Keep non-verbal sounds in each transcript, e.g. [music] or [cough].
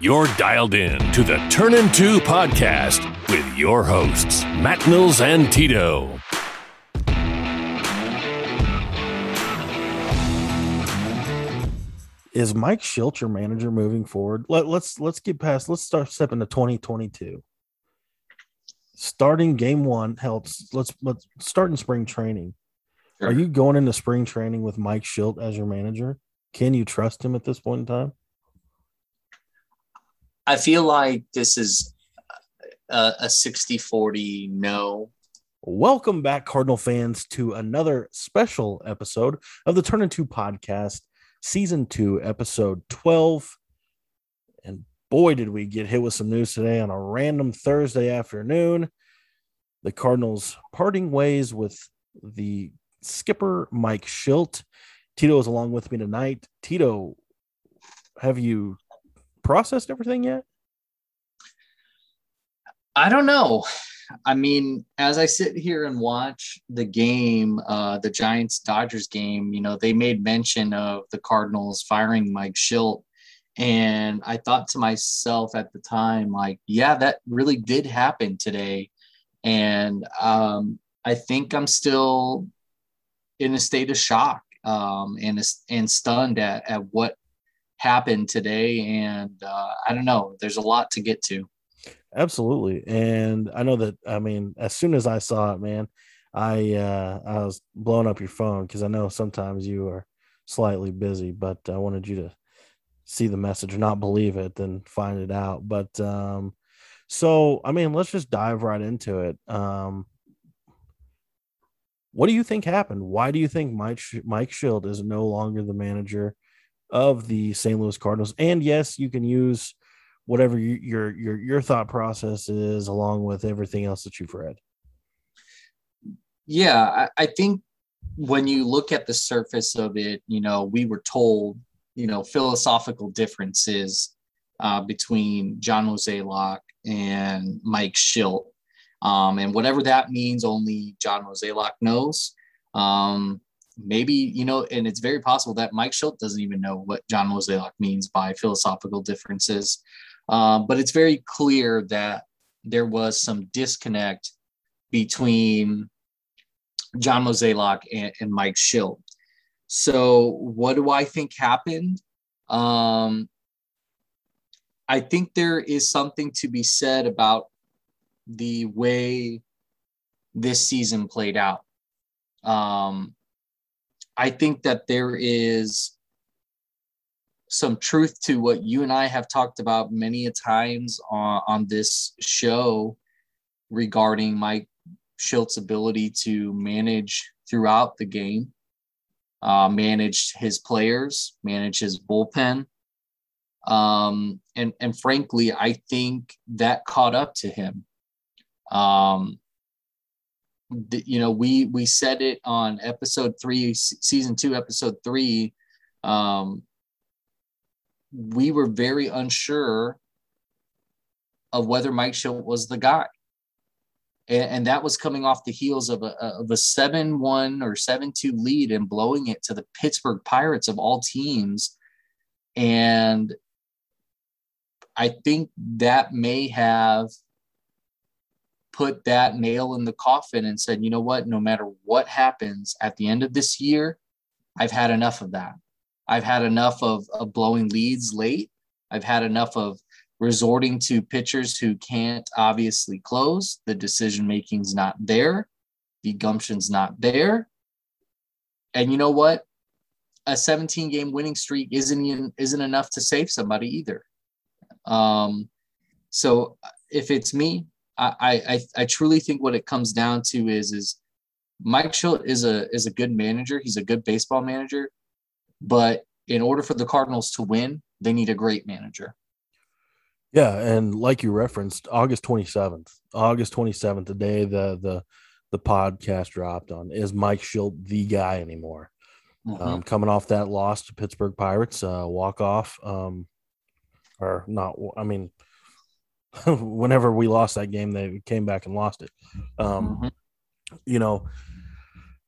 You're dialed in to the Turn and Two podcast with your hosts, Matt Mills and Tito. Is Mike Shildt your manager moving forward? Let, let's let's get past. Let's start stepping to 2022. Starting game one, helps. Let's let's start in spring training. Sure. Are you going into spring training with Mike Shildt as your manager? Can you trust him at this point in time? I feel like this is a, a 60 40 no. Welcome back, Cardinal fans, to another special episode of the Turn Into Podcast, Season 2, Episode 12. And boy, did we get hit with some news today on a random Thursday afternoon. The Cardinals parting ways with the skipper, Mike Shildt. Tito is along with me tonight. Tito, have you processed everything yet? I don't know. I mean, as I sit here and watch the game, uh, the Giants Dodgers game, you know, they made mention of the Cardinals firing Mike Shildt. And I thought to myself at the time, like, yeah, that really did happen today. And um, I think I'm still in a state of shock um, and and stunned at, at what happened today. And uh, I don't know. There's a lot to get to. Absolutely. And I know that I mean, as soon as I saw it, man, I uh I was blowing up your phone because I know sometimes you are slightly busy, but I wanted you to see the message or not believe it, then find it out. But um so I mean, let's just dive right into it. Um what do you think happened? Why do you think Mike Mike Shildt is no longer the manager of the St. Louis Cardinals? And yes, you can use whatever you, your your your thought process is along with everything else that you've read yeah I, I, think when you look at the surface of it you know we were told you know philosophical differences uh, between john Jose mozeliak and mike Shildt. um, and whatever that means only john Jose mozeliak knows um, maybe you know and it's very possible that mike shildt doesn't even know what john mozeliak means by philosophical differences um, but it's very clear that there was some disconnect between John Mozeliak and, and Mike Shildt. So, what do I think happened? Um, I think there is something to be said about the way this season played out. Um, I think that there is some truth to what you and I have talked about many a times on, on this show regarding Mike Shildt's ability to manage throughout the game, uh, manage his players, manage his bullpen. Um, and, and frankly, I think that caught up to him. Um, you know, we, we said it on episode three, season two, episode three, um, we were very unsure of whether Mike Shildt was the guy. And, and that was coming off the heels of a, of a 7 1 or 7 2 lead and blowing it to the Pittsburgh Pirates of all teams. And I think that may have put that nail in the coffin and said, you know what, no matter what happens at the end of this year, I've had enough of that. I've had enough of, of blowing leads late. I've had enough of resorting to pitchers who can't obviously close. The decision making's not there. The gumption's not there. And you know what? A 17 game winning streak isn't even, isn't enough to save somebody either. Um, so if it's me, I, I I truly think what it comes down to is is Mike Shildt is a is a good manager. He's a good baseball manager. But in order for the Cardinals to win, they need a great manager. Yeah, and like you referenced, August 27th, August 27th, the day the the the podcast dropped on, is Mike Shildt the guy anymore? Mm-hmm. Um, coming off that loss to Pittsburgh Pirates, uh, walk off, um, or not? I mean, [laughs] whenever we lost that game, they came back and lost it. Um, mm-hmm. You know,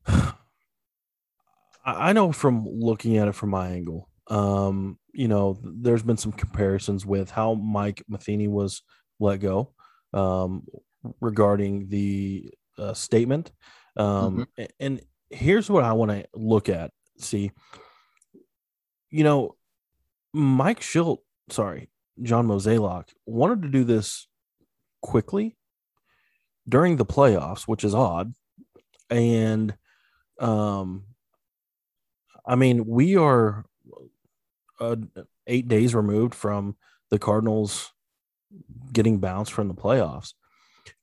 [sighs] I know from looking at it from my angle, Um, you know, there's been some comparisons with how Mike Matheny was let go um, regarding the uh, statement. Um, mm-hmm. And here's what I want to look at. See, you know, Mike Shildt, sorry, John Mozeliak wanted to do this quickly during the playoffs, which is odd. And um I mean, we are uh, 8 days removed from the Cardinals getting bounced from the playoffs.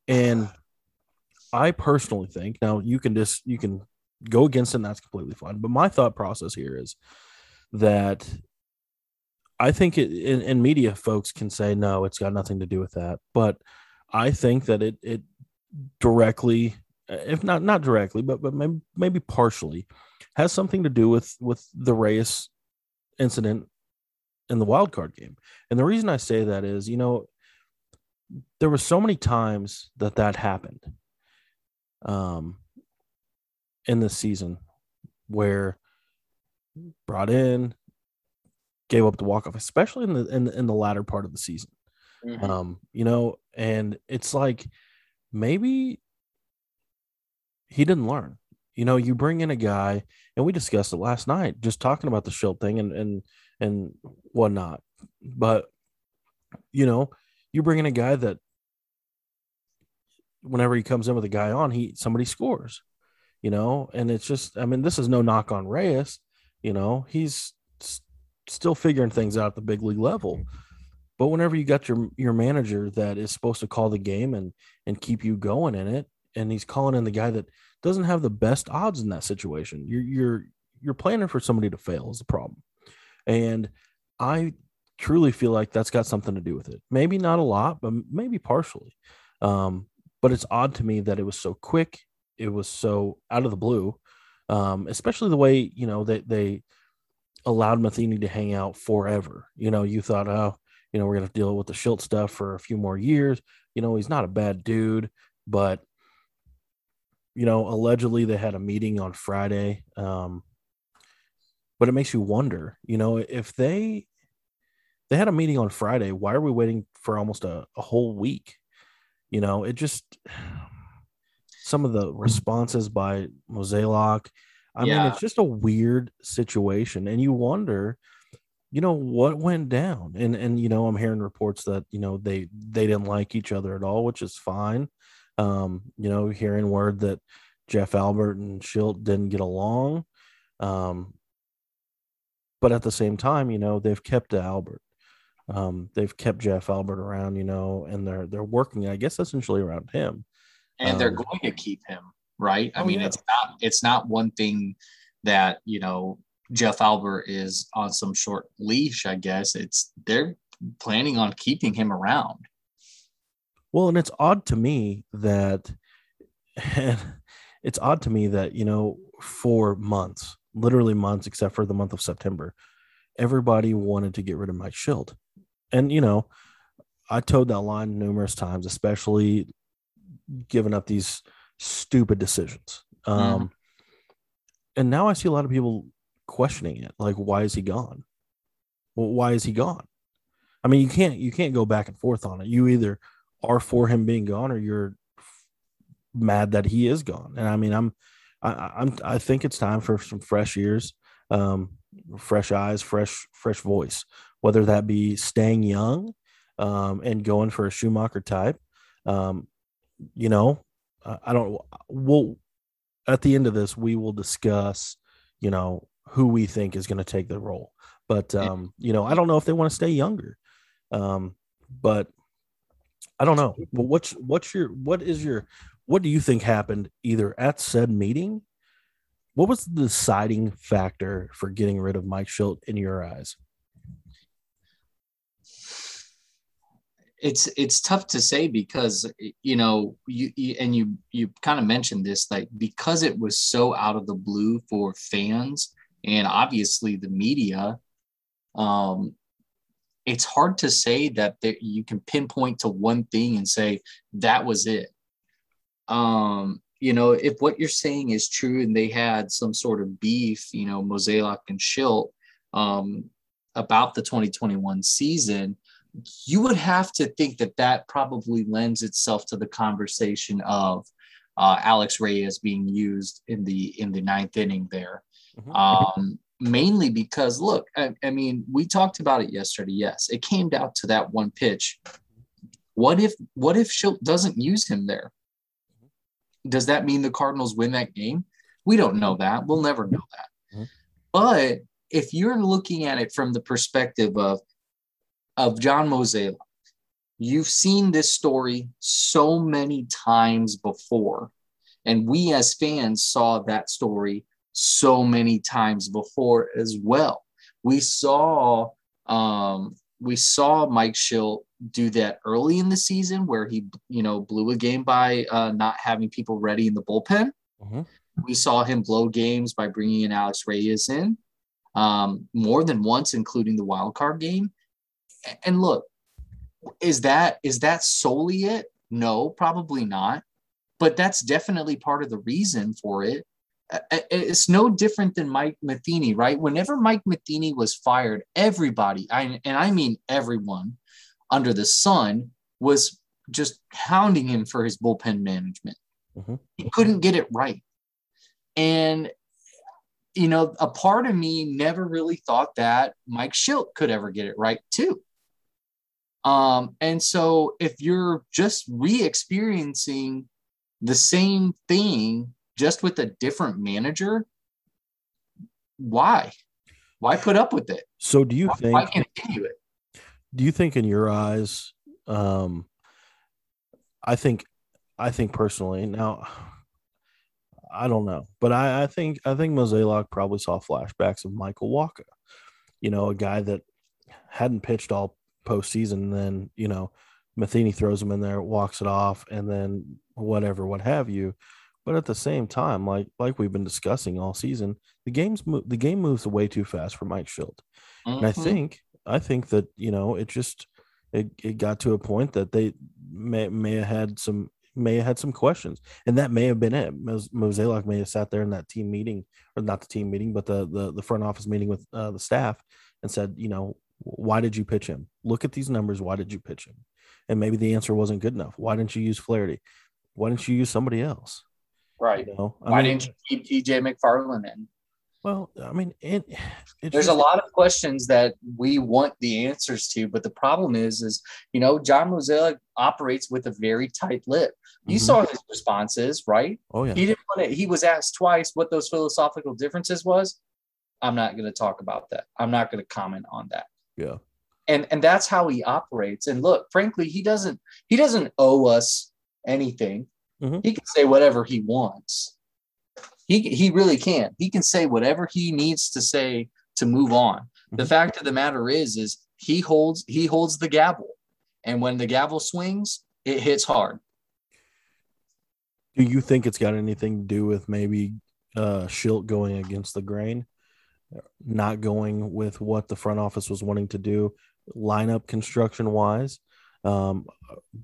And [sighs] I personally think now you can just you can go against it and that's completely fine. But my thought process here is that I think it in, media folks can say no, it's got nothing to do with that. But I think that it it directly, if not not directly, but but maybe, maybe partially, has something to do with with the Reyes incident in the wild card game. And the reason I say that is, you know, there were so many times that that happened um in the season where brought in gave up the walk off, especially in the in, in the latter part of the season. Mm-hmm. Um, you know, and it's like maybe he didn't learn. You know, you bring in a guy, and we discussed it last night, just talking about the Shildt thing and and and whatnot. But you know, you bring in a guy that whenever he comes in with a guy on, he somebody scores. You know, and it's just, I mean, this is no knock on Reyes. You know, he's still figuring things out at the big league level. But whenever you got your your manager that is supposed to call the game and and keep you going in it, and he's calling in the guy that doesn't have the best odds in that situation, you're you're you're planning for somebody to fail is the problem. And I truly feel like that's got something to do with it. Maybe not a lot, but maybe partially. Um, but it's odd to me that it was so quick. It was so out of the blue, um, especially the way you know that they, they allowed Matheny to hang out forever. You know, you thought, oh, you know, we're gonna deal with the Shildt stuff for a few more years. You know, he's not a bad dude, but you know, allegedly they had a meeting on Friday. Um, but it makes you wonder, you know, if they they had a meeting on Friday, why are we waiting for almost a, a whole week? You know, it just [sighs] some of the responses by Mozeliak I yeah. mean, it's just a weird situation, and you wonder, you know, what went down. And and you know, I'm hearing reports that you know they they didn't like each other at all, which is fine. Um, you know, hearing word that Jeff Albert and Shildt didn't get along. Um, but at the same time, you know, they've kept Albert. Um, they've kept Jeff Albert around, you know, and they're they're working, I guess, essentially around him. And they're um, going to keep him right? I oh, mean, yeah. it's not it's not one thing that you know Jeff Albert is on some short leash. I guess it's they're planning on keeping him around. Well, and it's odd to me that [laughs] it's odd to me that you know for months, literally months, except for the month of September, everybody wanted to get rid of Mike Shildt, and you know. I toed that line numerous times, especially giving up these stupid decisions. Um, mm. And now I see a lot of people questioning it, like, why is he gone? Well, why is he gone? I mean, you can't you can't go back and forth on it. You either are for him being gone, or you're mad that he is gone. And I mean, I'm I, I'm I think it's time for some fresh ears, um, fresh eyes, fresh fresh voice. Whether that be staying young, um, and going for a Schumaker type, um, you know, I don't. We'll at the end of this, we will discuss, you know, who we think is going to take the role. But um, you know, I don't know if they want to stay younger. Um, but I don't know. But what's what's your what is your what do you think happened either at said meeting? What was the deciding factor for getting rid of Mike Shildt in your eyes? It's it's tough to say because you know you, you and you you kind of mentioned this like because it was so out of the blue for fans and obviously the media um it's hard to say that there, you can pinpoint to one thing and say that was it. Um you know if what you're saying is true and they had some sort of beef you know Mozeliak and Shildt um, about the 2021 season, you would have to think that that probably lends itself to the conversation of uh, Alex Reyes being used in the in the ninth inning there. Mm-hmm. Um, mainly because look, I, I, mean, we talked about it yesterday. Yes, it came down to that one pitch. What if what if Shildt doesn't use him there? Does that mean the Cardinals win that game? We don't know that. We'll never know that. Mm-hmm. But if you're looking at it from the perspective of of John Mozeliak, you've seen this story so many times before. And we as fans saw that story so many times before as well. We saw um, we saw Mike Shildt do that early in the season where he you know blew a game by uh, not having people ready in the bullpen. Mm-hmm. We saw him blow games by bringing in Alex Reyes in um, more than once, including the wild card game. And look, is that is that solely it? No, probably not. But that's definitely part of the reason for it. It's no different than Mike Matheny, right? Whenever Mike Matheny was fired, everybody, I, and I mean everyone under the sun, was just hounding him for his bullpen management. Mm-hmm. He couldn't get it right. And, you know, a part of me never really thought that Mike Shildt could ever get it right, too. Um, and so if you're just re-experiencing the same thing just with a different manager, why? Why put up with it? So do you why, think why continue it? Do you think in your eyes, um I think I think personally now I don't know, but I, I think I think Mozeliak probably saw flashbacks of Michael Wacha, you know, a guy that hadn't pitched all postseason. And then, you know, Matheny throws him in there, walks it off, and then whatever, what have you. But at the same time, like like we've been discussing all season, the game's mo- the game moves way too fast for Mike Shildt, mm-hmm. and I mm-hmm. think I think that you know it just it, it got to a point that they may may have had some may have had some questions, and that may have been it. Mozeliak may have sat there in that team meeting, or not the team meeting, but the the, the front office meeting with uh, the staff, and said, you know, why did you pitch him? Look at these numbers. Why did you pitch him? And maybe the answer wasn't good enough. Why didn't you use Flaherty? Why didn't you use somebody else? Right. You know, why mean, didn't you keep TJ McFarland in? Well, I mean, it, there's a lot of questions that we want the answers to, but the problem is, is you know, John Mozeliak operates with a very tight lip. You mm-hmm. saw his responses, right? Oh yeah. He didn't want to. He was asked twice what those philosophical differences was. I'm not going to talk about that. I'm not going to comment on that. Yeah. And and that's how he operates. And look, frankly, he doesn't he doesn't owe us anything. Mm-hmm. He can say whatever he wants. He he really can. He can say whatever he needs to say to move on. Mm-hmm. The fact of the matter is is he holds he holds the gavel. And when the gavel swings, it hits hard. Do you think it's got anything to do with maybe uh Shildt going against the grain? Not going with what the front office was wanting to do lineup construction wise um,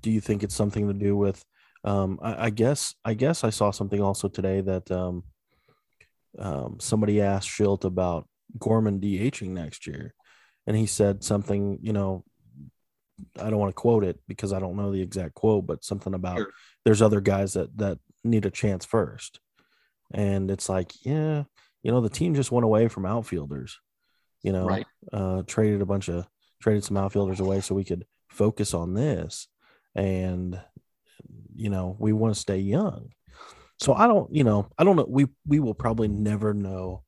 do you think it's something to do with um, I, I, guess i guess i saw something also today that um, um somebody asked Shildt about gorman dhing next year and he said something you know i don't want to quote it because i don't know the exact quote but something about sure. there's other guys that that need a chance first and it's like yeah you know, the team just went away from outfielders, you know, right. uh, traded a bunch of, traded some outfielders away so we could focus on this. And, you know, we want to stay young. So I don't, you know, I don't know. We, we will probably never know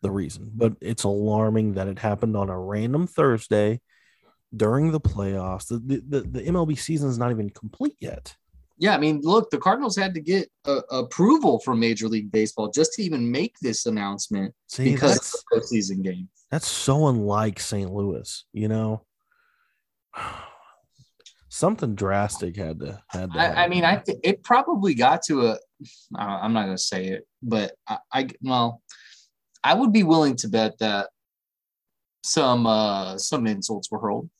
the reason, but it's alarming that it happened on a random Thursday during the playoffs. The, the, the, the MLB season is not even complete yet yeah, I mean, look, the Cardinals had to get approval from Major League Baseball just to even make this announcement See, because of the postseason game. That's so unlike St. Louis, you know. [sighs] Something drastic had to had to. I, I, mean, I th- it probably got to a. I'm not going to say it, but I, I well, I would be willing to bet that some uh some insults were hurled.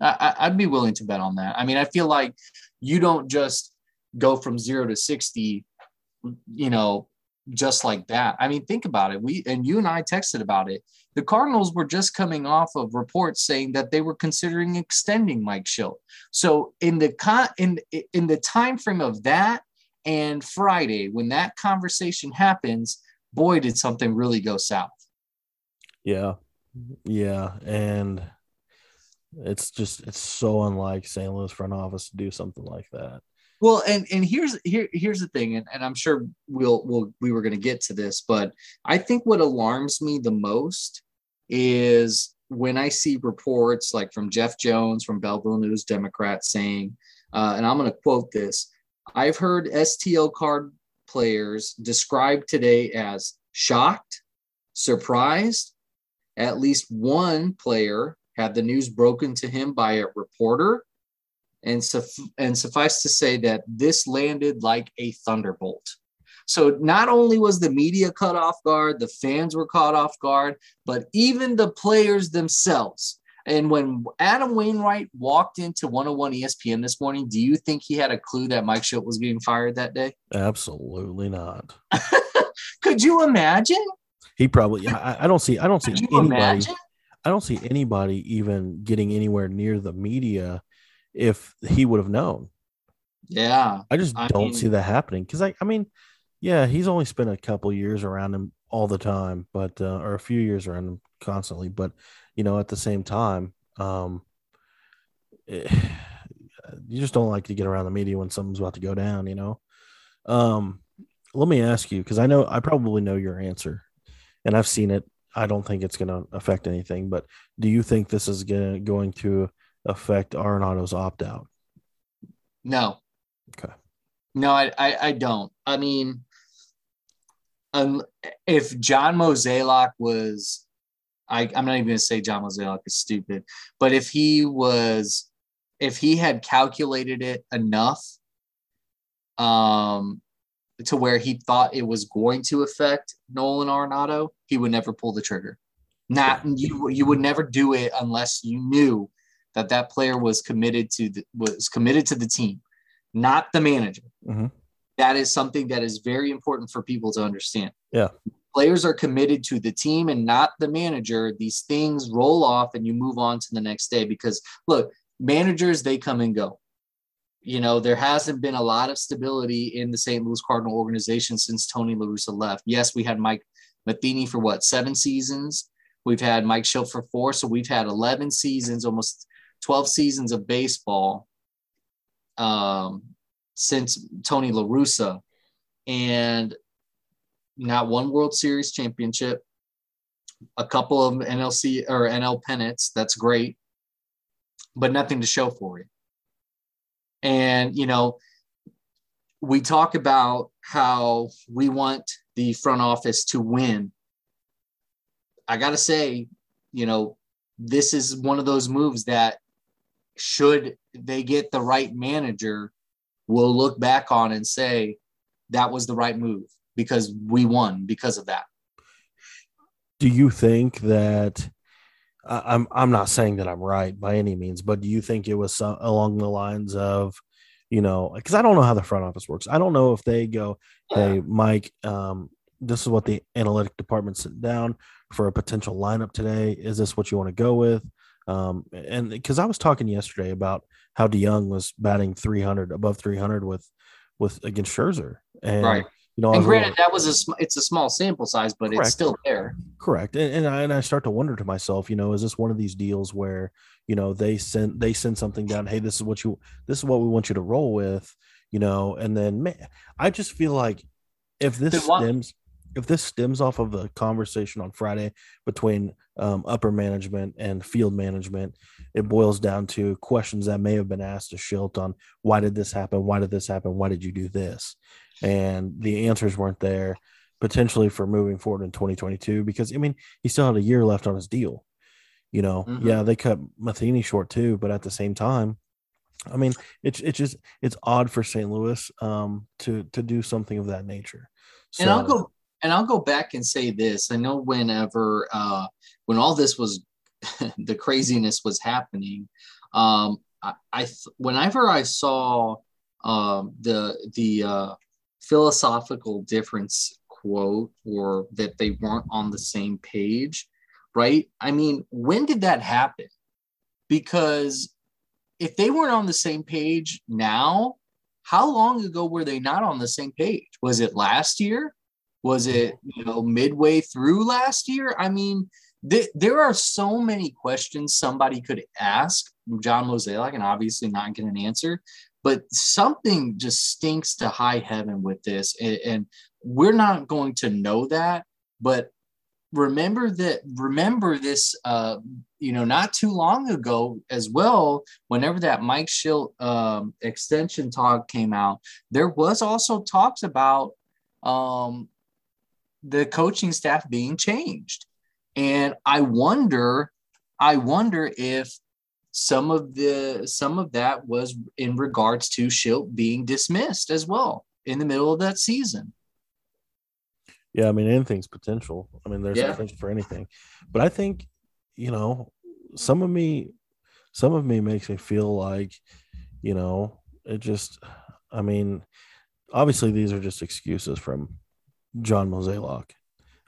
I, I'd be willing to bet on that. I mean, I feel like you don't just go from zero to 60, you know, just like that. I mean, think about it. We and you and I texted about it. The Cardinals were just coming off of reports saying that they were considering extending Mike Shildt. So in the con in in the time frame of that and Friday, when that conversation happens, boy, did something really go south. Yeah, yeah, and it's just it's so unlike St. Louis front office to do something like that. Well, and and here's here here's the thing, and, and I'm sure we'll we'll we were going to get to this, but I think what alarms me the most is when I see reports like from Jeff Jones from Belleville News Democrat saying, uh, and I'm going to quote this: I've heard STL card players described today as shocked, surprised. At least one player had the news broken to him by a reporter and, suf- and suffice to say that this landed like a thunderbolt. So not only was the media caught off guard, the fans were caught off guard, but even the players themselves. And when Adam Wainwright walked into 101 ESPN this morning, do you think he had a clue that Mike Shildt was being fired that day? Absolutely not. [laughs] Could you imagine? He probably. I, I don't see. I don't see anybody. Imagine? I don't see anybody even getting anywhere near the media if he would have known. Yeah. I just I don't mean, see that happening because I, I mean, yeah, he's only spent a couple years around him all the time, but uh, or a few years around him constantly, but you know, at the same time, um, it, [sighs] you just don't like to get around the media when something's about to go down, you know. Um, let me ask you because I know I probably know your answer, and I've seen it. I don't think it's going to affect anything, but do you think this is gonna, going to affect Arenado's opt out? No. Okay. No, I, I, I don't. I mean, um, if John Mozeliak was, I, I'm not even going to say John Mozeliak is stupid, but if he was, if he had calculated it enough, um, to where he thought it was going to affect Nolan Arenado, he would never pull the trigger. Not you. You would never do it unless you knew that that player was committed to the, was committed to the team, not the manager. Mm-hmm. That is something that is very important for people to understand. Yeah. Players are committed to the team and not the manager. These things roll off and you move on to the next day because look, managers they come and go. You know, there hasn't been a lot of stability in the St. Louis Cardinal organization since Tony La Russa left. Yes, we had Mike Matheny for what, seven seasons? We've had Mike Shildt for four. So we've had 11 seasons, almost 12 seasons of baseball um, since Tony La Russa, and not one World Series championship, a couple of NLC or NL pennants. That's great, but nothing to show for it. And, you know, we talk about how we want the front office to win. I got to say, you know, this is one of those moves that should they get the right manager, will look back on and say that was the right move because we won because of that. Do you think that I'm I'm not saying that I'm right by any means, but do you think it was some, along the lines of, you know, because I don't know how the front office works. I don't know if they go, hey, Mike, um, this is what the analytic department sent down for a potential lineup today. Is this what you want to go with? Um, and because I was talking yesterday about how DeJong was batting 300 above 300 with with against Scherzer, and right. You know, and granted, that was a it's a small sample size, but correct. it's still there. Correct, and and I, and I start to wonder to myself, you know, is this one of these deals where you know they send they send something down? Hey, this is what you this is what we want you to roll with, you know, and then man, I just feel like if this stems if this stems off of the conversation on Friday between um, upper management and field management, it boils down to questions that may have been asked to Shildt on why did this happen? Why did this happen? Why did you do this? And the answers weren't there potentially for moving forward in 2022 because I mean he still had a year left on his deal. You know, mm-hmm. yeah, they cut Matheny short too, but at the same time, I mean, it's it's just it's odd for St. Louis um, to to do something of that nature. So, and I'll go and I'll go back and say this. I know whenever uh, when all this was [laughs] the craziness was happening, um, I, I whenever I saw um, the the uh, philosophical difference quote or that they weren't on the same page, right? I mean, when did that happen? Because if they weren't on the same page now, how long ago were they not on the same page? Was it last year? Was it, you know, midway through last year? I mean, th- there are so many questions somebody could ask John Mozeliak and obviously not get an answer. But something just stinks to high heaven with this. And, and we're not going to know that. But remember that remember this uh you know not too long ago as well whenever that mike shildt um extension talk came out there was also talks about um the coaching staff being changed and i wonder i wonder if some of the some of that was in regards to Shildt being dismissed as well in the middle of that season. Yeah, I mean anything's potential. I mean there's Yeah. potential for anything. But I think, you know, some of me some of me makes me feel like, you know, it just I mean, obviously these are just excuses from John Mozeliak.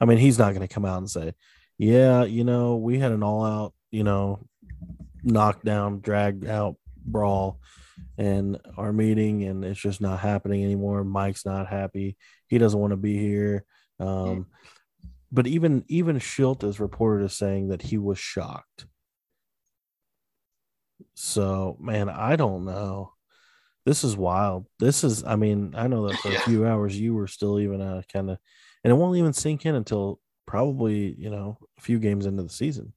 I mean, he's not going to come out and say, "Yeah, you know, we had an all-out, you know, knockdown, dragged out brawl and our meeting and it's just not happening anymore. Mike's not happy. He doesn't want to be here." Um but even even Shildt is reported as saying that he was shocked. So, man, I don't know. This is wild. This is, I mean, I know that for a [laughs] few hours you were still even uh, kind of, and it won't even sink in until probably, you know, a few games into the season.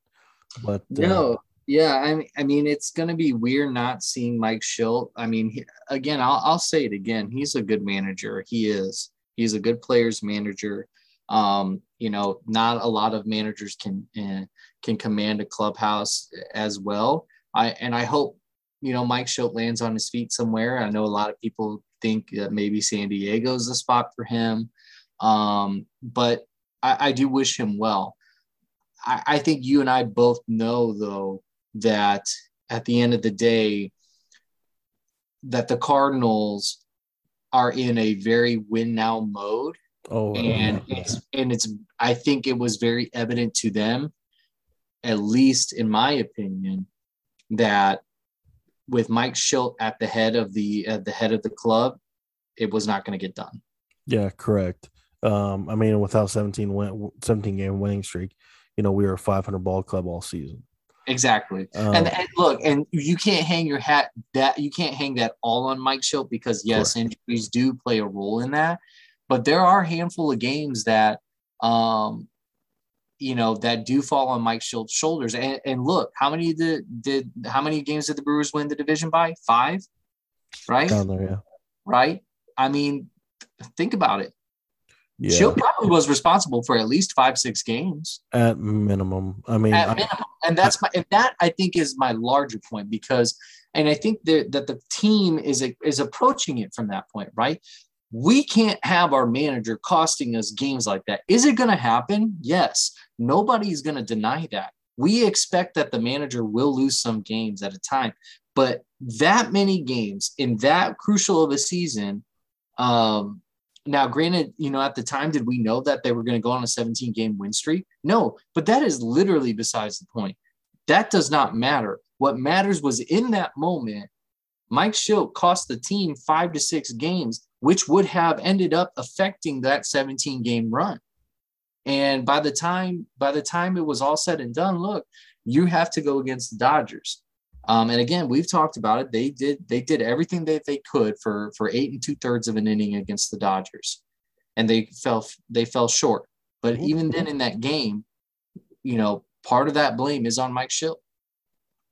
But uh, No, yeah, I mean, I mean, it's going to be weird not seeing Mike Shildt. I mean, he, again, I'll, I'll say it again. He's a good manager. He is. He's a good players manager. Um, you know, not a lot of managers can uh, can command a clubhouse as well. I and I hope you know Mike Shildt lands on his feet somewhere. I know a lot of people think that maybe San Diego's the spot for him, um, but I, I do wish him well. I think you and I both know though that at the end of the day that the Cardinals are in a very win now mode oh, and yeah. it's and it's I think it was very evident to them at least in my opinion that with Mike Shildt at the head of the at the head of the club it was not going to get done. yeah, correct. Um, I mean, without 17 win, 17 game winning streak, you know, we were a 500 ball club all season. Exactly. Um, and, and look, and you can't hang your hat that you can't hang that all on Mike Shildt because yes, injuries do play a role in that, but there are a handful of games that um you know that do fall on Mike Shildt's shoulders. And, and look, how many did did how many games did the Brewers win the division by? Five, right? there, yeah. Right. I mean, think about it. Yeah. Shildt probably was responsible for at least five, six games. At minimum. I mean, at I- minimum. And that's my and that I think is my larger point because and I think that that the team is is approaching it from that point, right? We can't have our manager costing us games like that. Is it going to happen? Yes. Nobody's going to deny that. We expect that the manager will lose some games at a time, but that many games in that crucial of a season um now, granted, you know, at the time, did we know that they were going to go on a 17 game win streak? No, but that is literally besides the point. That does not matter. What matters was in that moment, Mike Shildt cost the team five to six games, which would have ended up affecting that 17 game run. And by the time by the time it was all said and done, look, you have to go against the Dodgers. Um, and again, we've talked about it. They did they did everything that they could for for eight and two thirds of an inning against the Dodgers, and they fell they fell short. But even then, in that game, you know, part of that blame is on Mike Shildt.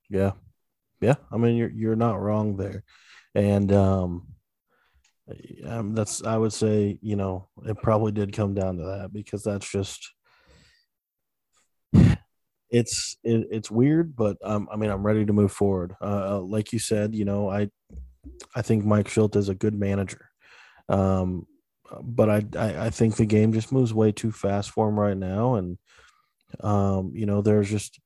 Yeah. Yeah. I mean, you're you're not wrong there. And um, um that's I would say, you know, it probably did come down to that because that's just it's it, it's weird, but um, I mean, I'm ready to move forward. Uh, like you said, you know, I I think Mike Shildt is a good manager. Um, but I, I I think the game just moves way too fast for him right now, and um, you know, there's just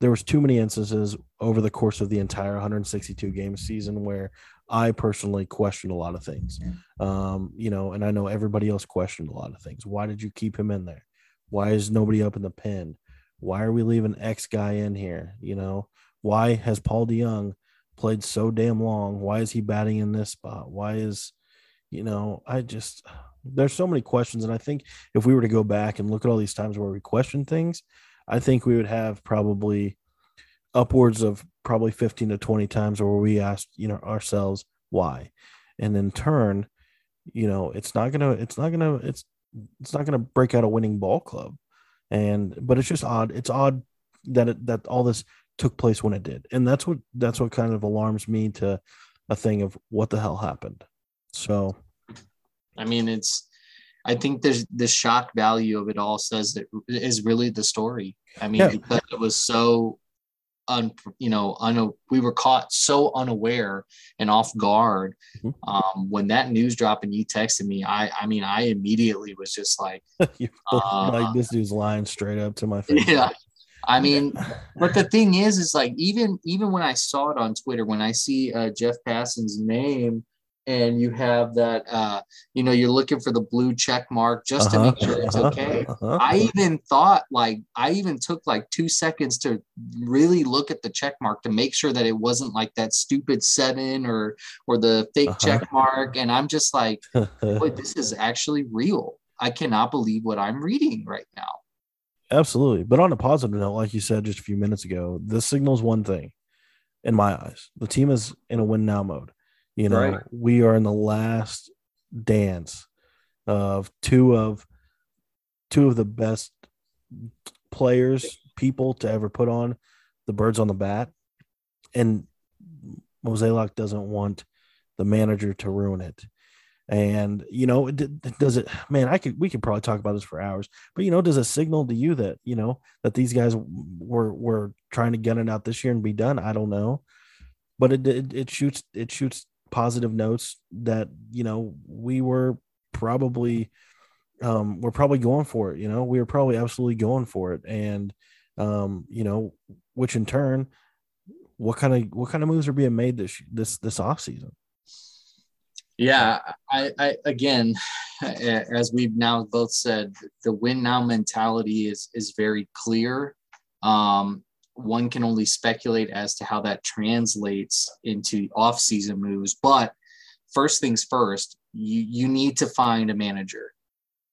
there was too many instances over the course of the entire 162 game season where I personally questioned a lot of things. Um, you know, and I know everybody else questioned a lot of things. Why did you keep him in there? Why is nobody up in the pen? Why are we leaving X guy in here? You know, why has Paul DeJong played so damn long? Why is he batting in this spot? Why is, you know, I just there's so many questions, and I think if we were to go back and look at all these times where we question things, I think we would have probably upwards of probably 15 to 20 times where we asked, you know, ourselves why. And in turn, you know, it's not gonna, it's not gonna, it's it's not gonna break out a winning ball club. And but it's just odd. It's odd that it that all this took place when it did. And that's what that's what kind of alarms me to a thing of what the hell happened. So I mean it's I think there's the shock value of it all says that is really the story. I mean, yeah. because it was so un, you know, un, we were caught so unaware and off guard. Mm-hmm. Um, when that news dropped and you texted me, I, I mean, I immediately was just [laughs] like, uh, like this dude's lying straight up to my face. Yeah. I mean, [laughs] but the thing is, is like even even when I saw it on Twitter, when I see uh, Jeff Passan's name and you have that uh, you know you're looking for the blue check mark just uh-huh, to make sure it's uh-huh, okay. Uh-huh. i even thought like i even took like two seconds to really look at the check mark to make sure that it wasn't like that stupid seven or or the fake uh-huh. check mark and i'm just like [laughs] boy this is actually real. I cannot believe what i'm reading right now. Absolutely. But on a positive note like you said just a few minutes ago this signals one thing in my eyes. The team is in a win now mode you know, right. we are in the last dance of two of two of the best players, people to ever put on the birds on the bat. And Mozeliak doesn't want the manager to ruin it. And you know, does it? Man, I could we could probably talk about this for hours. But you know, does it signal to you that you know that these guys were were trying to get it out this year and be done? I don't know, but it it, it shoots it shoots positive notes that you know we were probably um we're probably going for it you know? We were probably absolutely going for it. And um you know which in turn what kind of what kind of moves are being made this this this off season yeah I, I again as we've now both said the win now mentality is is very clear. Um one can only speculate as to how that translates into off-season moves. But first things first, you, you need to find a manager.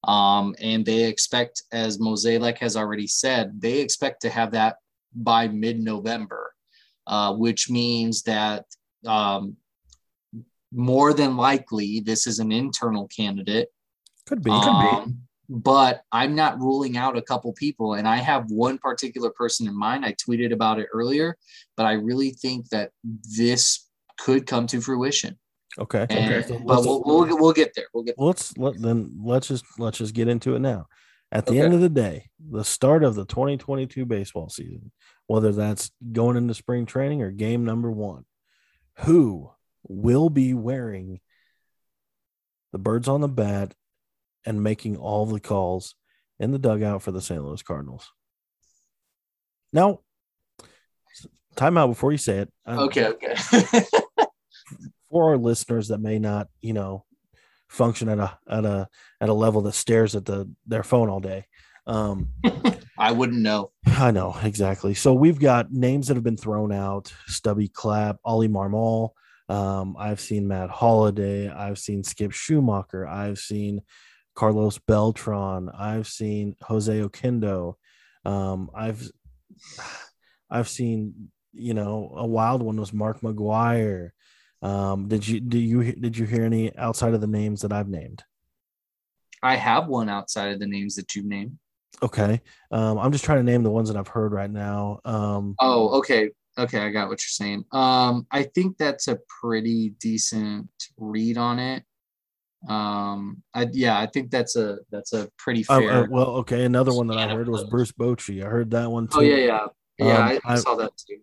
Um, and they expect, as Mozeliak has already said, they expect to have that by mid-November, uh, which means that um, more than likely this is an internal candidate. Could be. Could um, be but I'm not ruling out a couple people. And I have one particular person in mind. I tweeted about it earlier, but I really think that this could come to fruition. Okay. And, okay. So but we'll, we'll, we'll get there. We'll get there. Let's let then let's just let's just get into it now. At the okay. end of the day, the start of the 2022 baseball season, whether that's going into spring training or game number one, who will be wearing the birds on the bat and making all the calls in the dugout for the St. Louis Cardinals. Now, time out before you say it. Okay, okay. [laughs] for our listeners that may not, you know, function at a at a at a level that stares at the their phone all day. Um [laughs] I wouldn't know. I know exactly. So we've got names that have been thrown out: Stubby Clapp, Ollie Marmol. Um, I've seen Matt Holliday. I've seen Skip Schumaker. I've seen Carlos Beltran. I've seen Jose Oquendo. Um, I've I've seen you know a wild one was Mark McGwire. Um, did you do you did you hear any outside of the names that I've named? I have one outside of the names that you've named. Okay. Um, I'm just trying to name the ones that I've heard right now. Um, oh, okay. Okay, I got what you're saying. Um, I think that's a pretty decent read on it um i yeah i think that's a that's a pretty oh, fair uh, uh, well okay another one that i heard was bruce bochy i heard that one too oh yeah yeah yeah um, I, I, saw that too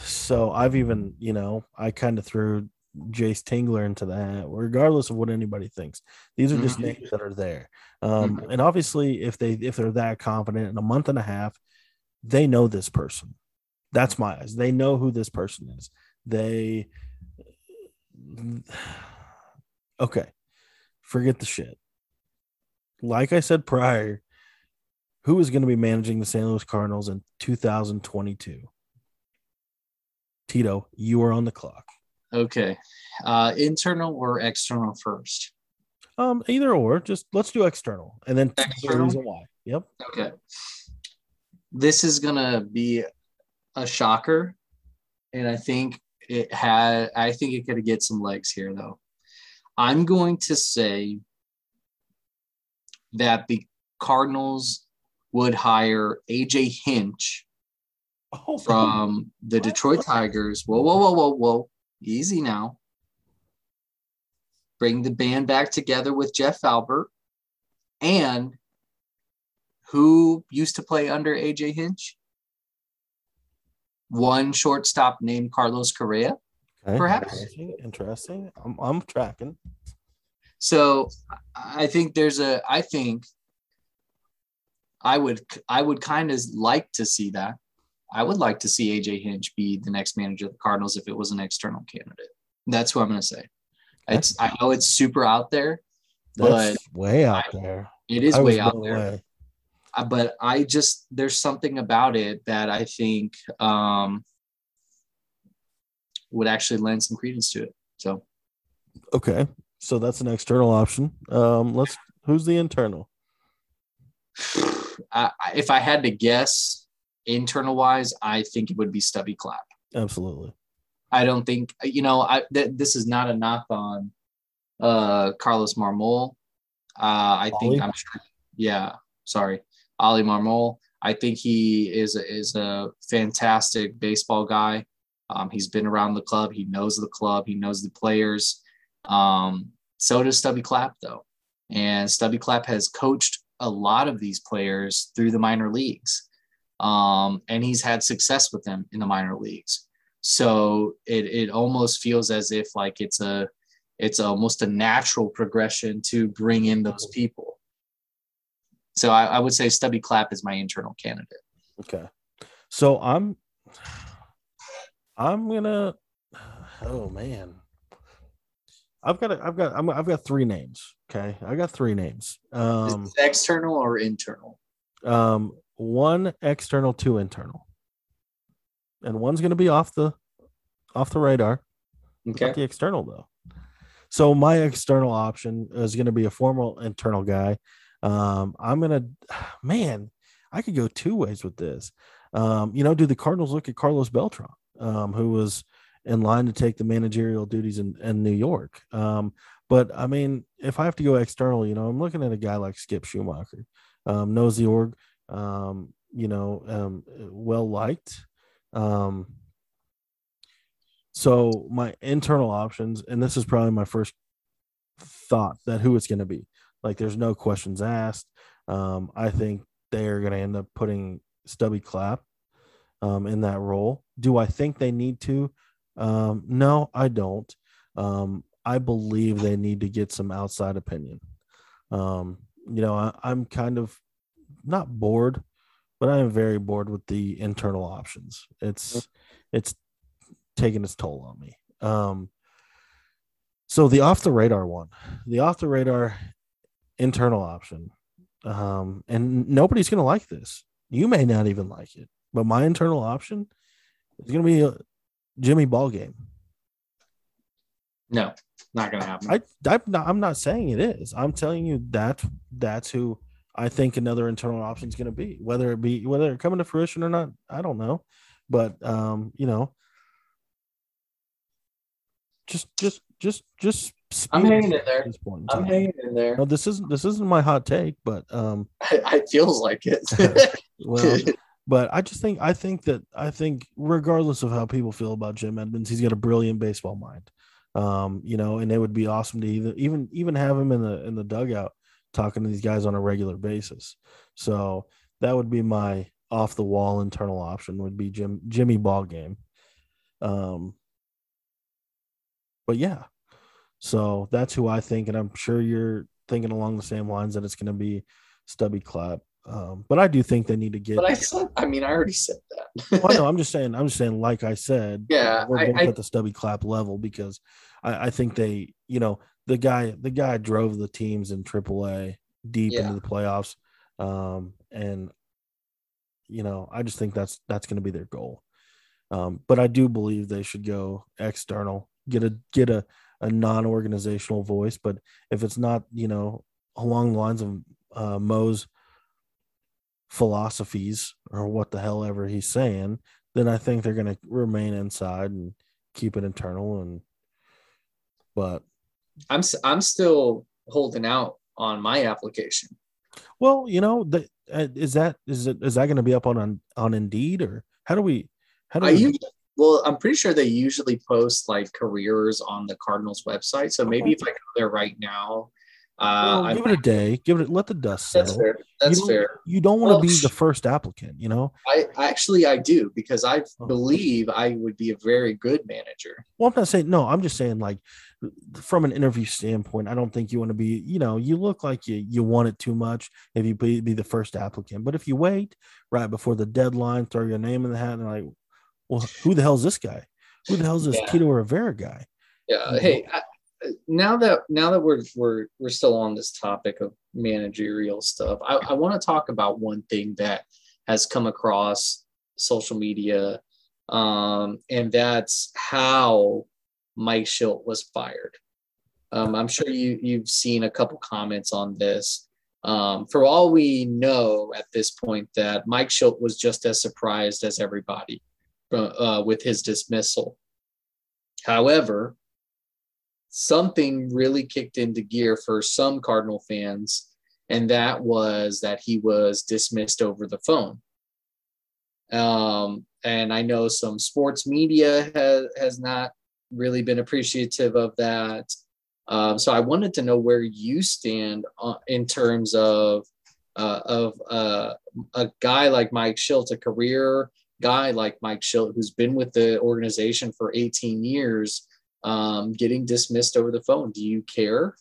so i've even you know i kind of threw Jayce tingler into that regardless of what anybody thinks these are just mm-hmm. names that are there um mm-hmm. and obviously if they if they're that confident in a month and a half they know this person That's my eyes. They know who this person is. They [sighs] okay. Forget the shit. Like I said prior, who is going to be managing the St. Louis Cardinals in 2022? Tito, you are on the clock. Okay. Uh, internal or external first? Um, either or, just let's do external and then the External? reason why. Yep. Okay. This is gonna be a shocker, and I think it had. I think it could get some legs here, though. I'm going to say that the Cardinals would hire AJ Hinch Oh, from the Detroit Tigers. Whoa, whoa, whoa, whoa, whoa! Easy now. Bring the band back together with Jeff Albert, and who used to play under AJ Hinch? One shortstop named Carlos Correa. Okay. perhaps. Interesting. Interesting. I'm, I'm tracking. So I think there's a. I think I would. I would kind of like to see that. I would like to see AJ Hinch be the next manager of the Cardinals if it was an external candidate. That's who I'm going to say. It's. I know it's super out there. That's But way out I- there. It is I way out there. away. Uh, but I just there's something about it that I think um, would actually lend some credence to it. So Okay. So that's an external option. Um, let's who's the internal? [sighs] I, if I had to guess, internal wise, I think it would be Stubby Clapp. Absolutely. I don't think you know. I th- this is not a knock on uh, Carlos Marmol. Uh, I Ollie? think I'm sure. Yeah, sorry, Ollie Marmol. I think he is a, is a fantastic baseball guy. Um, he's been around the club. He knows the club. He knows the players. Um, so does Stubby Clapp, though. And Stubby Clapp has coached a lot of these players through the minor leagues. Um, and he's had success with them in the minor leagues. So it, it almost feels as if like it's a it's almost a natural progression to bring in those people. So I, I would say Stubby Clapp is my internal candidate. Okay. So I'm I'm gonna [sighs] oh man. I've got a, I've got I'm, I've got three names. Okay. I got three names. Um external or internal? um one external, two internal. And one's gonna be off the off the radar. Not the external though. So my external option is going to be a formal internal guy. Um, I'm gonna, [sighs] man, I could go two ways with this. Um, you know, do the Cardinals look at Carlos Beltran, um, who was in line to take the managerial duties in, in New York? Um, but I mean, if I have to go external, you know, I'm looking at a guy like Skip Schumaker, um, knows the org, um, you know, um, well liked. Um, so my internal options, and this is probably my first thought that who it's going to be. Like, there's no questions asked. Um, I think they are going to end up putting Stubby Clapp um, in that role. Do I think they need to? Um, no, I don't. Um, I believe they need to get some outside opinion. Um, you know, I, I'm kind of not bored, but I am very bored with the internal options. It's it's taking its toll on me. Um, so the off the radar one, the off the radar internal option, um, and nobody's gonna like this. You may not even like it, but my internal option is gonna be a Jimmy Ballgame. No, not gonna happen. I I'm not, I'm not saying it is. I'm telling you that that's who I think another internal option is going to be. Whether it be whether it coming to fruition or not, I don't know. But um, you know, just just just just. I'm hanging in there. this point in I'm hanging in there. No, this isn't this isn't my hot take, but um, [laughs] I feels like it. [laughs] well, but I just think I think that I think regardless of how people feel about Jim Edmonds, he's got a brilliant baseball mind. Um, you know, and it would be awesome to either, even even have him in the in the dugout talking to these guys on a regular basis. So that would be my off the wall internal option would be Jim Jimmy Ballgame. Um, but yeah, so that's who I think, and I'm sure you're thinking along the same lines that it's going to be Stubby Clapp. Um, but I do think they need to get. But I said, I mean, I already said that. well, no, I'm [laughs] just saying. I'm just saying. Like I said, Yeah, we're both I- at the stubby clapp level because I, I think they, you know, the guy, the guy drove the teams in AAA deep Yeah. into the playoffs, um, and you know, I just think that's that's going to be their goal. Um, but I do believe they should go external, get a get a a non-organizational voice. But if it's not, you know, along the lines of uh, Mo's philosophies or what the hell ever he's saying, then I think they're going to remain inside and keep it internal. And but I'm I'm still holding out on my application. well, you know, the, uh, is that is it is that going to be up on, on on Indeed or how do we how do I we usually, well, I'm pretty sure they usually post like careers on the Cardinals website. So maybe Okay. if I go there right now, uh, well, give it a day, give it let the dust settle. that's fair. That's you don't, fair. You don't want to Well, be the first applicant, you know. I actually I do because I Oh. believe I would be a very good manager. Well, I'm not saying no. I'm just saying like from an interview standpoint, I don't think you want to be. You know, you look like you you want it too much if you be, be the first applicant. But if you wait right before the deadline, throw your name in the hat, and like, well, who the hell's this guy? Who the hell's this Yeah. Tito Rivera guy? Yeah. Mhm. Hey, I, now that now that we're we're we're still on this topic of managerial stuff, I, I want to talk about one thing that has come across social media, um, and that's how Mike Shildt was fired. Um, I'm sure you you've seen a couple comments on this. Um, for all we know at this point, that Mike Shildt was just as surprised as everybody uh, with his dismissal. However, something really kicked into gear for some Cardinal fans, and that was that he was dismissed over the phone. Um, and I know some sports media has, has not really been appreciative of that. Um, so I wanted to know where you stand uh, in terms of uh, of uh, a guy like Mike Shildt, a career guy like Mike Shildt, who's been with the organization for 18 years, um, getting dismissed over the phone. Do you care?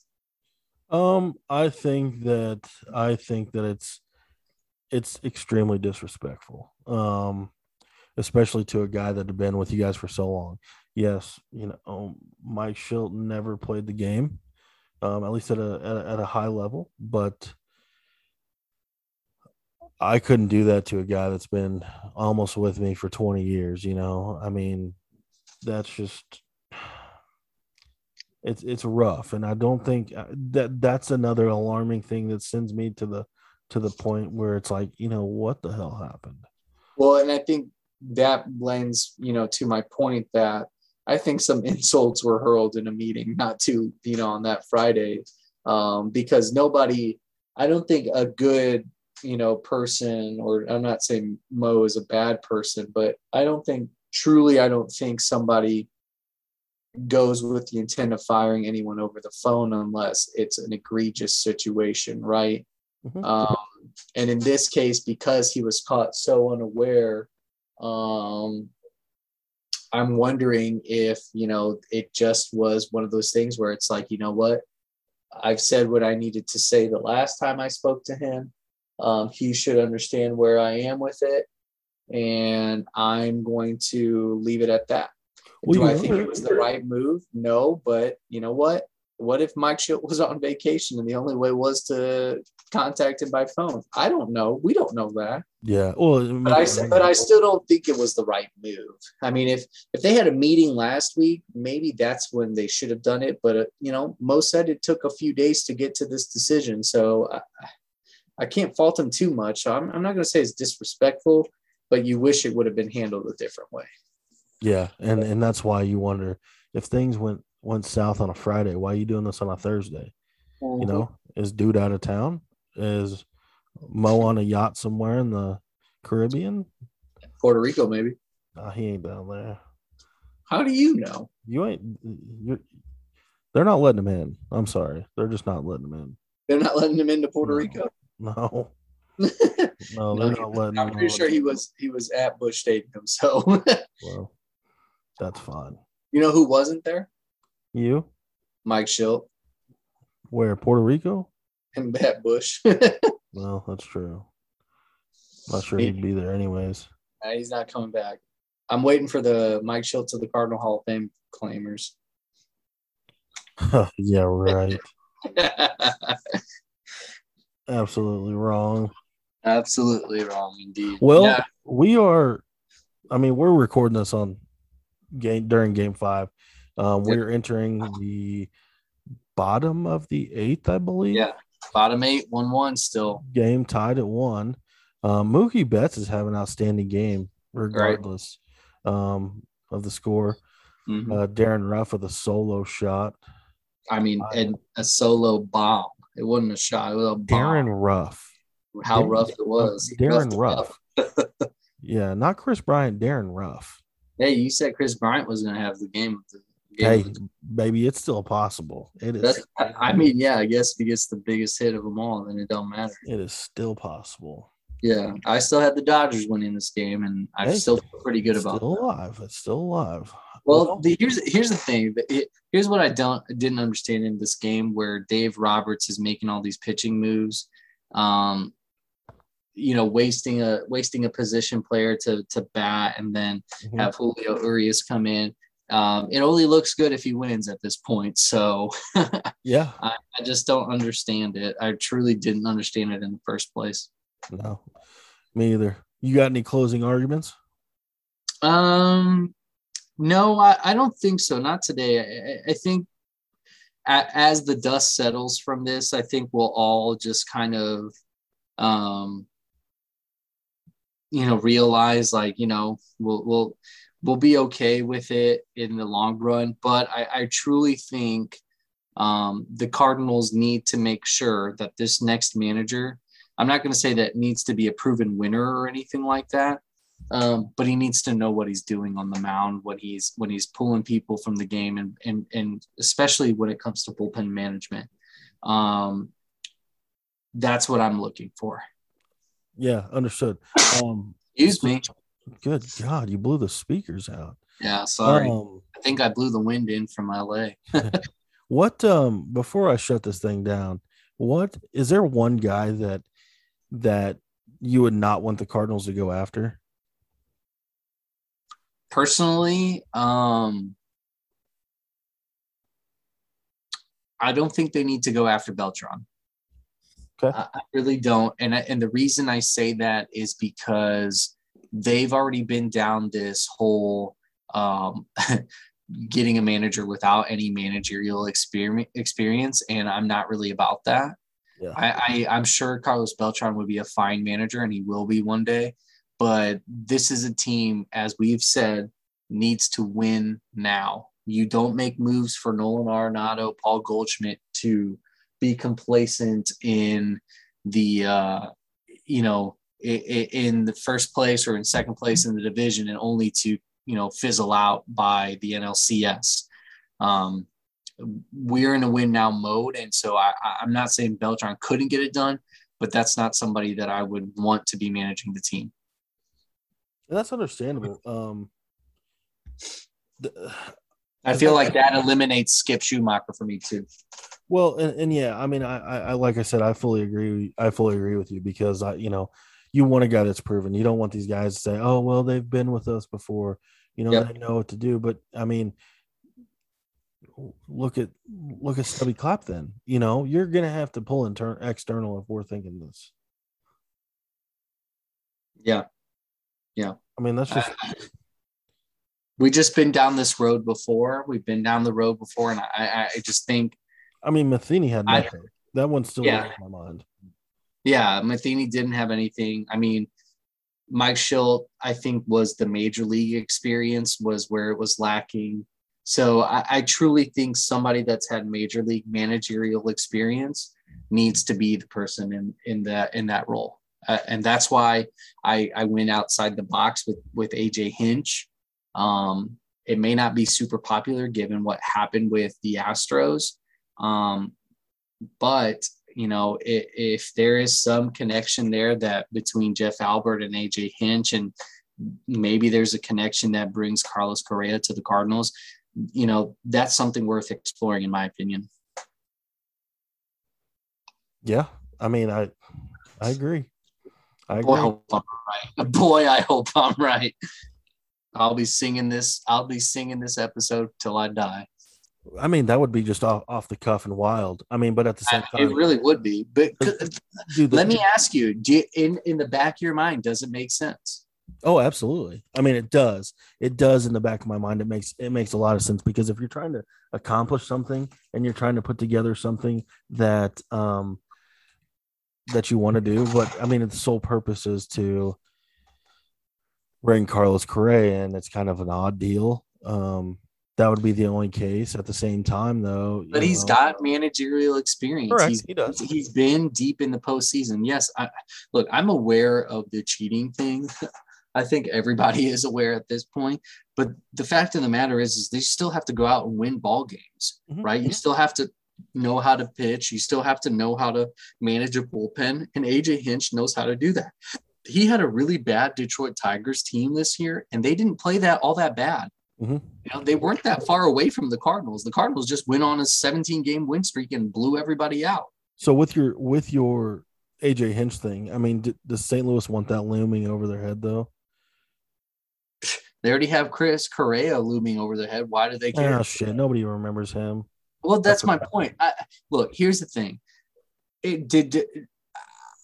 Um, I think that I think that it's it's extremely disrespectful. Um, especially to a guy that had been with you guys for so long. Yes, you know, um, Mike Shildt never played the game, um, at least at a, at a at a high level, but I couldn't do that to a guy that's been almost with me for 20 years, you know. I mean, that's just it's it's rough and I don't think uh, that that's another alarming thing that sends me to the to the point where it's like, you know, what the hell happened? Well, and I think that lends, you know, to my point that I think some [laughs] insults were hurled in a meeting, not to, you know, on that Friday, um, because nobody, I don't think a good, you know, person, or I'm not saying Mo is a bad person, but I don't think truly, I don't think somebody goes with the intent of firing anyone over the phone unless it's an egregious situation, right? Mhm. Um, and in this case, because he was caught so unaware, um, I'm wondering if, you know, it just was one of those things where it's like, you know what? I've said what I needed to say the last time I spoke to him. Um, he should understand where I am with it. And I'm going to leave it at that. Well, Do I think it was the right move? No, but you know what? What if Mike Shildt [laughs] was on vacation and the only way was to contact him by phone? I don't know. We don't know that. Yeah. Well, But I said, but I still don't think it was the right move. I mean, if if they had a meeting last week, maybe that's when they should have done it. But uh, you know, Mo said it took a few days to get to this decision, so I, I can't fault him too much. I'm, I'm not going to say it's disrespectful, but you wish it would have been handled a different way. Yeah, and and that's why you wonder if things went went south on a Friday. Why are you doing this on a Thursday? You mm-hmm. know, is dude out of town? Is Mo on a yacht somewhere in the Caribbean? Puerto Rico, maybe. Nah, he ain't down there. How do you know? You ain't. You. They're not letting him in. I'm sorry. They're just not letting him in. They're not letting him into Puerto No. Rico. [laughs] No, no, [laughs] No, they're he- not letting. I'm pretty sure he was he was at Busch Stadium. So [laughs] Well, that's fine. you know who wasn't there? You Mike Shildt where Puerto Rico? and at Busch. Well, that's true. Not sure he'd be there anyways. Uh, he's not coming back. I'm waiting for the Mike Shildt to the Cardinal Hall of Fame claimers. [laughs] yeah, right. [laughs] Absolutely wrong. Absolutely wrong, indeed. Well, Yeah. we are. I mean, we're recording this on game during Game Five. Um, we're entering the bottom of the eighth, I believe. yeah, bottom eight, one one still. Game tied at one. Um, Mookie Betts is having an outstanding game, regardless um, of the score. Mhm. Uh, Darin Ruf with a solo shot. I mean, and a solo bomb. It wasn't a shot. It was a bomb. Darin Ruf. How Darren- rough it was. Darren roughed it up. Ruf. [laughs] yeah, not Kris Bryant. Darin Ruf. Hey, you said Kris Bryant was going to have the game. Of the, game Hey, the- baby, it's still possible. It is. that's, I mean, yeah, I guess if he gets the biggest hit of them all, then it don't matter. It is still possible. Yeah, I still had the Dodgers winning this game, and I Hey, still feel pretty good It's about. still that. alive. It's still alive. Well, the, here's here's the thing. Here's what I don't didn't understand in this game where Dave Roberts is making all these pitching moves, um, you know, wasting a wasting a position player to to bat, and then Mhm. have Julio Urias come in. Um, it only looks good if he wins at this point. So [laughs] yeah. I, I just don't understand it. I truly didn't understand it in the first place. No, me either. You got any closing arguments? Um, no, I, I don't think so. Not today. I, I- I think a, as the dust settles from this, I think we'll all just kind of, um, you know, realize like you know we'll we'll we'll be okay with it in the long run. But I, I truly think um, the Cardinals need to make sure that this next manager. I'm not going to say that needs to be a proven winner or anything like that um, but he needs to know what he's doing on the mound when he's when he's pulling people from the game and and and especially when it comes to bullpen management. Um, that's what I'm looking for. Yeah, understood. Um, Excuse me. good God, you blew the speakers out. Yeah, sorry. Um, I think I blew the wind in from LA. [laughs] [laughs] what um before I shut this thing down, what is there one guy that that you would not want the Cardinals to go after? Personally, um, I don't think they need to go after Beltran. Okay. I, I really don't, and I, and the reason I say that is because they've already been down this whole um, [laughs] getting a manager without any managerial experience experience, and I'm not really about that. Yeah. I, I I'm sure Carlos Beltran would be a fine manager, and he will be one day. But this is a team, as we've said, needs to win now. You don't make moves for Nolan Arenado, Paul Goldschmidt to be complacent in the uh, you know in the first place or in second place in the division, and only to you know fizzle out by the NLCS. Um, we're in a win now mode, and so I, I'm not saying Beltran couldn't get it done, but that's not somebody that I would want to be managing the team. And that's understandable. Um, I feel like that eliminates Skip Schumaker for me too. well, and, and yeah, I mean, I, I, like I said, I fully agree. I fully agree with you because I, you know, you want a guy that's proven. You don't want these guys to say, "Oh, well, they've been with us before." You know, Yep. they know what to do. But I mean, look at look at Stubby Clapp. Then You know, you're gonna have to pull intern external if we're thinking this. Yeah, yeah, I mean, that's just we just been down this road before. We've been down the road before, and I, I, I just think, I mean, Matheny had I- nothing. that one's still Yeah. in my mind. yeah, Matheny didn't have anything. I mean, Mike Shildt, I think, was the major league experience was where it was lacking. So I, I truly think somebody that's had major league managerial experience needs to be the person in in that in that role, uh, and that's why I I went outside the box with with AJ Hinch. Um, it may not be super popular given what happened with the Astros, um, but you know, if, if there is some connection there that between Jeff Albert and AJ Hinch, and maybe there's a connection that brings Carlos Correa to the Cardinals, you know, that's something worth exploring, in my opinion. Yeah, I mean, I I agree. I Boy, I agree. hope I'm right. [laughs] Boy, I hope I'm right. I'll be singing this. I'll be singing this episode till I die. I mean, that would be just off, off the cuff and wild. I mean, but at the same time, It really would be. But dude, let me ask you: Do you, in in the back of your mind, does it make sense? Oh, absolutely. I mean, it does. It does in the back of my mind. It makes it makes a lot of sense because if you're trying to accomplish something and you're trying to put together something that um that you want to do, but I mean, the sole purpose is to bring Carlos Correa in. It's kind of an odd deal. Um, that would be the only case. At the same time, though, But you he's know- got managerial experience. correct. He's he does. he's been deep in the postseason. Yes, I, look, I'm aware of the cheating thing. [laughs] I think everybody [laughs] is aware at this point. But the fact of the matter is, is they still have to go out and win ball games, Mhm. right? You still have to know how to pitch. You still have to know how to manage a bullpen, and AJ Hinch knows how to do that. He had a really bad Detroit Tigers team this year, and they didn't play that all that bad. Mhm. You know, they weren't that far away from the Cardinals. The Cardinals just went on a 17 game win streak and blew everybody out. So with your with your AJ Hinch thing, I mean, d- does St. Louis want that looming over their head though? They already have Chris Correa looming over their head. Why do they care? Oh shit! Nobody remembers him. well, that's that's my point. I, look, here's the thing. It did. did-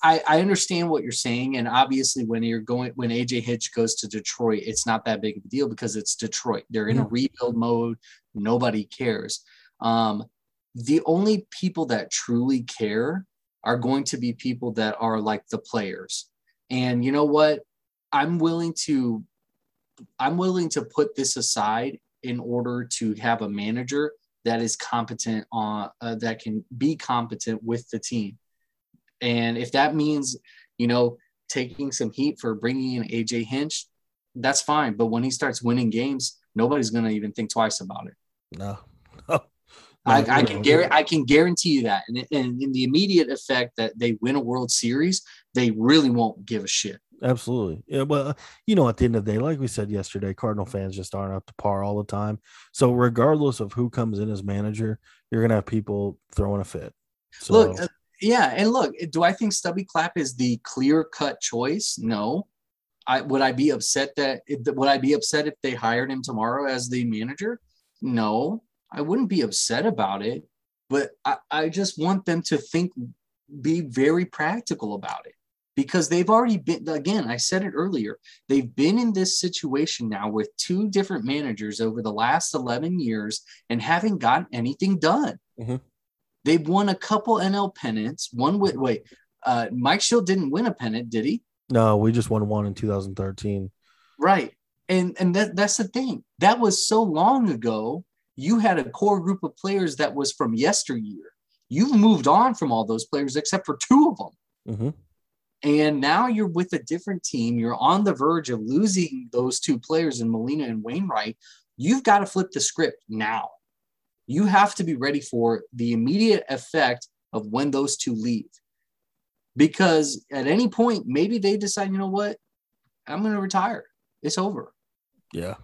I, I understand what you're saying, and obviously, when you're going, when AJ Hinch goes to Detroit, it's not that big of a deal because it's Detroit. They're in a rebuild mode. Nobody cares. Um, the only people that truly care are going to be people that are like the players. And you know what? I'm willing to I'm willing to put this aside in order to have a manager that is competent on uh, that can be competent with the team. And if that means, you know, taking some heat for bringing in AJ Hinch, that's fine. But when he starts winning games, nobody's going to even think twice about it. No. [laughs] I, No, I can guarantee I can guarantee you that, and, and in the immediate effect that they win a World Series, they really won't give a shit. Absolutely. Yeah, well, you know, at the end of the day, like we said yesterday, Cardinal fans just aren't up to par all the time. So regardless of who comes in as manager, you're gonna have people throwing a fit. So Look, uh, yeah, and look, do I think Stubby Clapp is the clear cut choice? No. I would I be upset that would I be upset if they hired him tomorrow as the manager? No, I wouldn't be upset about it, but I, I just want them to think, be very practical about it because they've already been again, I said it earlier, they've been in this situation now with two different managers over the last 11 years and haven't gotten anything done. Mhm. They've won a couple NL pennants. One with wait, uh, Mike Shildt didn't win a pennant, did he? no, we just won one in 2013. Right. And and that that's the thing. That was so long ago. You had a core group of players that was from yesteryear. You've moved on from all those players except for two of them. hmm And now you're with a different team. You're on the verge of losing those two players in Molina and Wainwright. You've got to flip the script now. You have to be ready for the immediate effect of when those two leave. Because at any point, maybe they decide, you know what? I'm going to retire. It's over. Yeah.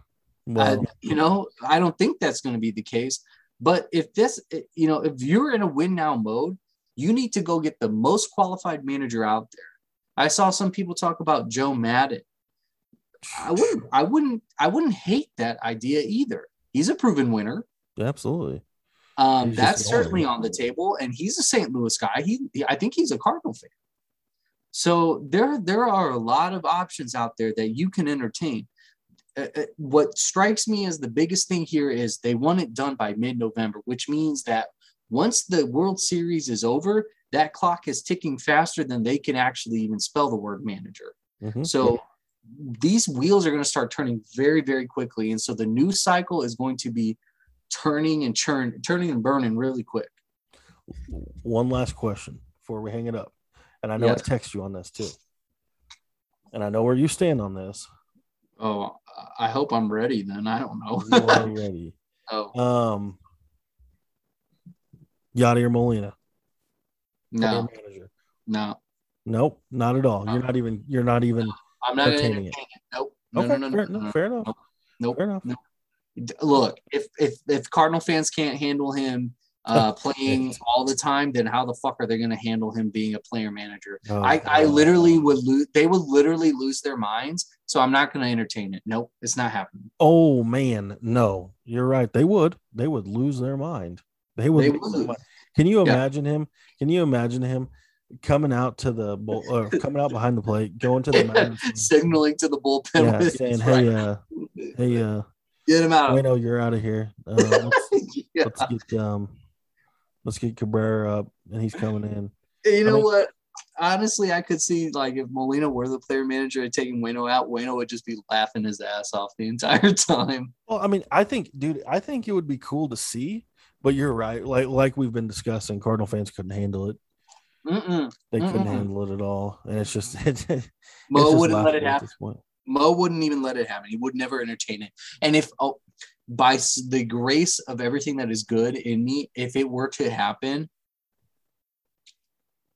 I, you know, I don't think that's going to be the case. But if this, you know, if you're in a win now mode, you need to go get the most qualified manager out there. I saw some people talk about Joe Maddon. I wouldn't, I wouldn't, I wouldn't hate that idea either. He's a proven winner. Absolutely. Um, that's certainly on the table, and he's a St. Louis guy. He, he- I think he's a Cardinal fan. So there, there are a lot of options out there that you can entertain. Uh, uh, what strikes me as the biggest thing here is they want it done by mid-November, which means that once the World Series is over, that clock is ticking faster than they can actually even spell the word manager. Mhm. So these wheels are going to start turning very, very quickly. And so the news cycle is going to be turning and churn, turning and burning really quick. One last question before we hang it up. And I know Yes. I text you on this too. And I know where you stand on this. Oh, I hope I'm ready then. I don't know. You are [laughs] ready. oh, Um, Yadier Molina. no, manager. no. Nope, not at all. You're not even. You're not even. I'm not Entertaining it. it. Nope. No, Okay, no, no, no, fair, no, no, no. fair enough. Nope. Fair enough. D- Look, if, if if Cardinal fans can't handle him, [laughs] uh, playing all the time, then how the fuck are they going to handle him being a player manager? Oh, I, I literally would lose. They would literally lose their minds. So I'm not going to entertain it. Nope, it's not happening. Oh man, no, you're right. They would. They would lose their mind. They would. They would. Can you Yeah. imagine him? Can you imagine him coming out to the bull, or [laughs] coming out behind the plate, going to the [laughs] Signaling to the bullpen, yeah, saying, "Hey, right- uh, hey, uh, get him out. Bueno, you're out of here. Uh, let's, [laughs] Yeah. let's get um, let's get Cabrera up, and he's coming in." You know mean- what? Honestly, I could see like if Molina were the player manager and taking Waino out, Waino would just be laughing his ass off the [laughs] entire time. Well, I mean, I think, dude, I think it would be cool to see, but you're right. Like, like we've been discussing, Cardinal fans couldn't handle it. Mm-mm. They couldn't Mm-mm. handle it at all, and it's just [laughs] it's Mo just wouldn't let it happen. Mo wouldn't even let it happen. He would never entertain it. And if oh, by the grace of everything that is good in me, if it were to happen,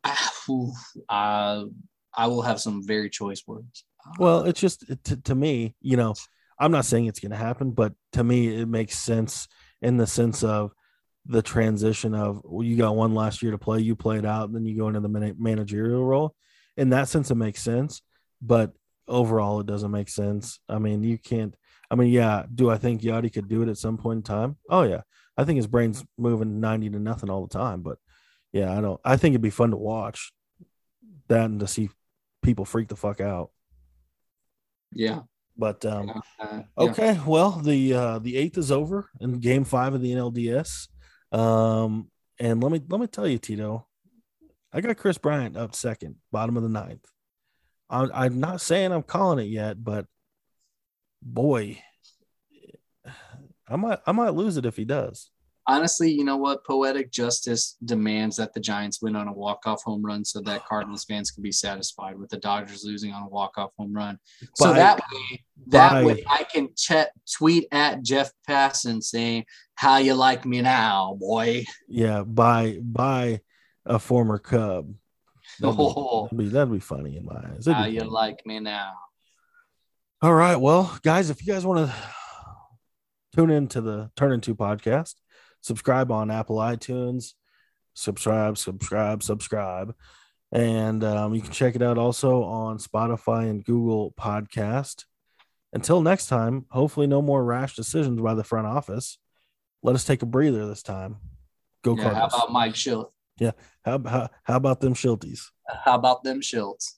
ah, oof, uh, I will have some very choice words. Well, it's just to, to me, you know, I'm not saying it's going to happen, but to me, it makes sense in the sense of the transition of well, you got one last year to play, you play it out, and then you go into the managerial role. In that sense, it makes sense, but overall, it doesn't make sense. I mean, you can't. I mean, yeah, do I think Yadi could do it at some point in time? Oh yeah, I think his brain's moving ninety to nothing all the time, but yeah, I don't. I think it'd be fun to watch that and to see people freak the fuck out. yeah. But um, uh, yeah. okay, well the uh, the eighth is over in Game Five of the NLDS, um, and let me let me tell you, Tito, I got Kris Bryant up second, bottom of the ninth. I'm, I'm not saying I'm calling it yet, but boy, I might I might lose it if he does. Honestly, you know what? Poetic justice demands that the Giants win on a walk-off home run so that Cardinals fans can be satisfied with the Dodgers losing on a walk-off home run. So By- that way, that by- way I can ch- tweet at Jeff Passan saying, "How you like me now, boy?" Yeah, by by a former Cub. That'd be, [laughs] Oh. that'd be, that'd be funny in my eyes. How you funny. like me now? All right. Well, guys, if you guys want to tune into the Turn Into podcast, subscribe on Apple iTunes, subscribe, subscribe, subscribe. And um, you can check it out also on Spotify and Google Podcast. Until next time, hopefully, no more rash decisions by the front office. Let us take a breather this time. Go Yeah, how about Mike Shildt? how, how, how about them Shilties? How about them Shildts?